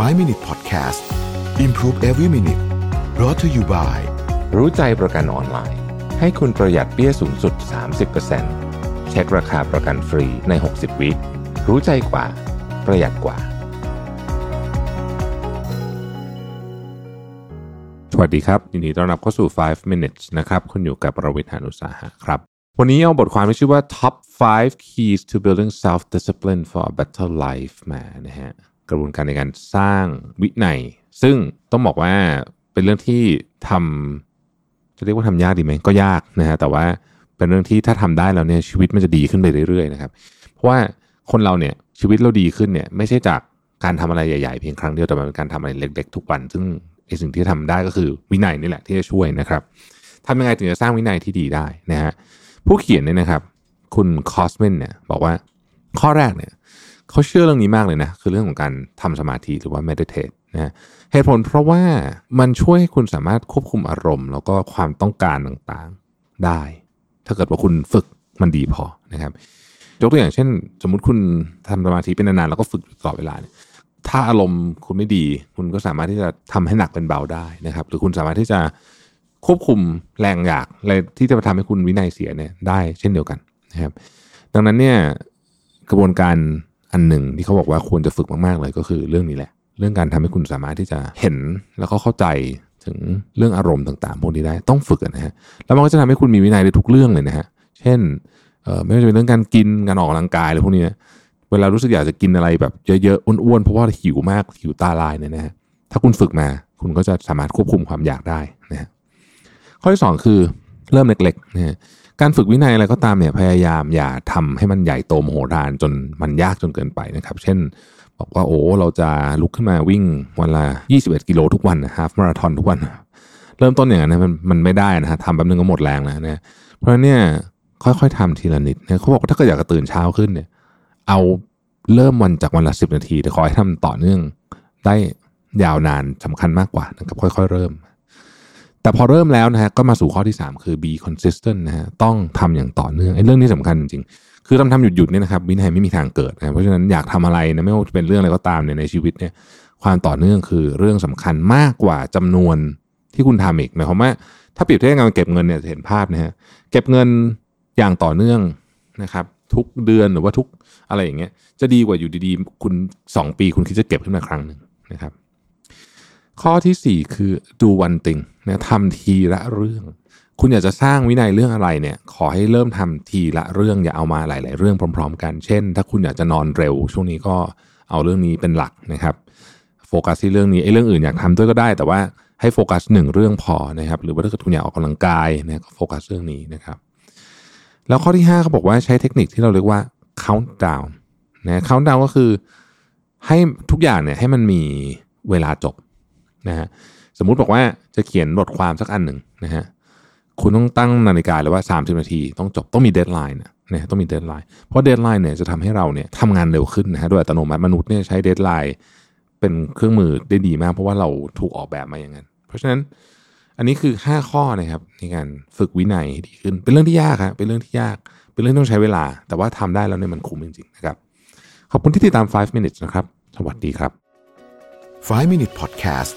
5 Minute Podcast Improve Every Minute brought to you by รู้ใจประกันออนไลน์ ให้คุณประหยัดเปี้ยสูงสุด 30%เช็คราคาประกันฟรีใน 60 วิรู้ใจกว่า ประหยัดกว่า สวัสดีครับ ยินดีต้อนรับเข้าสู่ 5 minutes นะครับ คุณอยู่กับประวิทยานุสาหะครับ วันนี้เอาบทความที่ชื่อว่า top 5 keys to building self discipline for a better life มานะฮะ กระบวนการในการสร้างวินัย ซึ่งต้องบอกว่าเป็นเรื่องที่ทำจะเรียกว่าทำยากดีไหมก็ยากนะฮะแต่ว่าเป็นเรื่องที่ถ้าทำได้แล้วเนี่ยชีวิตมันจะดีขึ้นไปเรื่อยๆนะครับเพราะว่าคนเราเนี่ยชีวิตเราดีขึ้นเนี่ยไม่ใช่จากการทำอะไรใหญ่ๆเพียงครั้งเดียวแต่มันเป็นการทำอะไรเล็ก ๆ ทุกวัน ซึ่งไอสิ่งที่ทำได้ก็คือวินัยนี่แหละที่จะช่วยนะครับทำยังไงถึงจะสร้างวินัยที่ดีได้นะฮะผู้เขียนเนี่ยนะครับ คุณคอสเมนเนี่ยบอกว่าข้อแรกเนี่ย เขาเชื่อเรื่องนี้มากเลยนะ คือเรื่องของการทำสมาธิหรือว่า meditate นะเหตุผลเพราะว่ามันช่วยให้คุณสามารถควบคุมอารมณ์ แล้วก็ความต้องการต่างๆได้ ถ้าเกิดว่าคุณฝึกมันดีพอนะครับยกตัวอย่างเช่น สมมุติคุณทำสมาธิเป็นนานๆแล้วก็ฝึกตลอดเวลาเนี่ยถ้าอารมณ์คุณไม่ดี คุณก็สามารถที่จะทำให้หนักเป็นเบาได้นะครับ หรือคุณสามารถที่จะควบคุมแรงอยากอะไรที่จะมาทำให้คุณวินัยเสียเนี่ยได้เช่นเดียวกันนะครับ ดังนั้นเนี่ยกระบวนการ อันหนึ่งที่เขาบอกว่าควรจะฝึกมากๆเลยก็คือเรื่องนี้แหละ เรื่องการทำให้คุณสามารถที่จะเห็นแล้วก็เข้าใจถึงเรื่องอารมณ์ต่างๆพวกนี้ได้ต้องฝึกนะฮะแล้วมันก็จะทำให้คุณมีวินัยในทุกเรื่องเลยนะฮะเช่นไม่ว่าจะเป็นเรื่องการกินการออกกำลังกายอะไรพวกนี้นะเวลารู้สึกอยากจะกินอะไรแบบเยอะๆอ้วนๆเพราะว่าหิวมากหิวตาลายเนี่ยนะฮะถ้าคุณฝึกมาคุณก็จะสามารถควบคุมความอยากได้นะฮะข้อที่สองคือ เริ่มเล็กๆนะการฝึกวินัยอะไรก็ตามเนี่ยพยายามอย่าทำให้มันใหญ่โตมโหฬารจนมันยากจนเกินไปนะครับ เช่นบอกว่าโอ้เราจะลุกขึ้นมาวิ่งวันละ 21 กิโลทุกวันฮาฟมาราทอนทุกวัน เริ่มต้นอย่างนั้นมันมันไม่ได้นะฮะทำแป๊บนึงก็หมดแรงแล้วนะเพราะฉะนั้นเนี่ยค่อยๆทำทีละนิดนะเขาบอกว่าถ้าเกิดอยากจะตื่นเช้าขึ้นเนี่ย เอาเริ่มวันจากวันละ 10 นาทีแต่ขอให้ทำต่อเนื่องได้ยาวนานสำคัญมากกว่านะครับค่อย ๆ เริ่ม แต่พอเริ่มแล้วนะฮะก็มาสู่ข้อที่ 3 คือ be consistent นะฮะต้องทำอย่างต่อเนื่องไอ้เรื่องนี้สำคัญจริงๆ คือทำทำหยุดหยุดเนี่ยนะครับวินัยไม่มีทางเกิดนะเพราะฉะนั้นอยากทำอะไรนะไม่ว่าจะเป็นเรื่องอะไรก็ตามเนี่ยในชีวิตเนี่ยความต่อเนื่องคือเรื่องสำคัญมากกว่าจำนวนที่คุณทำอีกหมายความว่าถ้าเปรียบเทียบกับการเก็บเงินเนี่ยจะเห็นภาพนะฮะเก็บเงินอย่างต่อเนื่องนะครับทุกเดือนหรือว่าทุกอะไรอย่างเงี้ยจะดีกว่าอยู่ดีๆ คุณ 2 ปีคุณคิดจะเก็บขึ้นมาครั้งหนึ่งนะครับ ข้อที่ 4 คือ do one thing นะทำทีละเรื่อง คุณอยากจะสร้างวินัยเรื่องอะไรเนี่ย ขอให้เริ่มทำทีละเรื่องอย่าเอามาหลาย ๆ เรื่องพร้อม ๆ กัน เช่น ถ้าคุณอยากจะนอนเร็ว ช่วงนี้ก็เอาเรื่องนี้เป็นหลักนะครับ โฟกัสที่เรื่องนี้ไอ้เรื่องอื่นอยากทำด้วยก็ได้ แต่ว่าให้โฟกัสหนึ่งเรื่องพอนะครับ หรือว่าถ้าเกิดคุณอยากออกกำลังกายเนี่ยก็โฟกัสเรื่องนี้นะครับ แล้วข้อที่5เขาบอกว่าใช้เทคนิคที่เราเรียกว่า count down นะ count down ก็คือให้ทุกอย่างเนี่ยให้มันมีเวลาจบนะฮะ สมมุติบอกว่าจะเขียนบทความสักอันหนึ่งนะฮะคุณต้องตั้งนาฬิกาเลยว่า 30 นาที ต้องจบต้องมี deadline นะนะต้องมี deadline เพราะ deadline เนี่ยจะทำให้เราเนี่ยทำงานเร็วขึ้นนะฮะโดยอัตโนมัติมนุษย์เนี่ยใช้ deadlineเป็นเครื่องมือได้ดีมาก เพราะว่าเราถูกออกแบบมาอย่างนั้น เพราะฉะนั้นอันนี้คือ 5 ข้อนะครับในการฝึกวินัยให้ดีขึ้น เป็นเรื่องที่ยากครับเป็นเรื่องที่ยาก เป็นเรื่องที่ต้องใช้เวลา แต่ว่าทำได้แล้วเนี่ยมันคุ้มจริงๆนะครับขอบคุณที่ติดตาม 5 minutes นะครับ สวัสดีครับ 5 Minute Podcast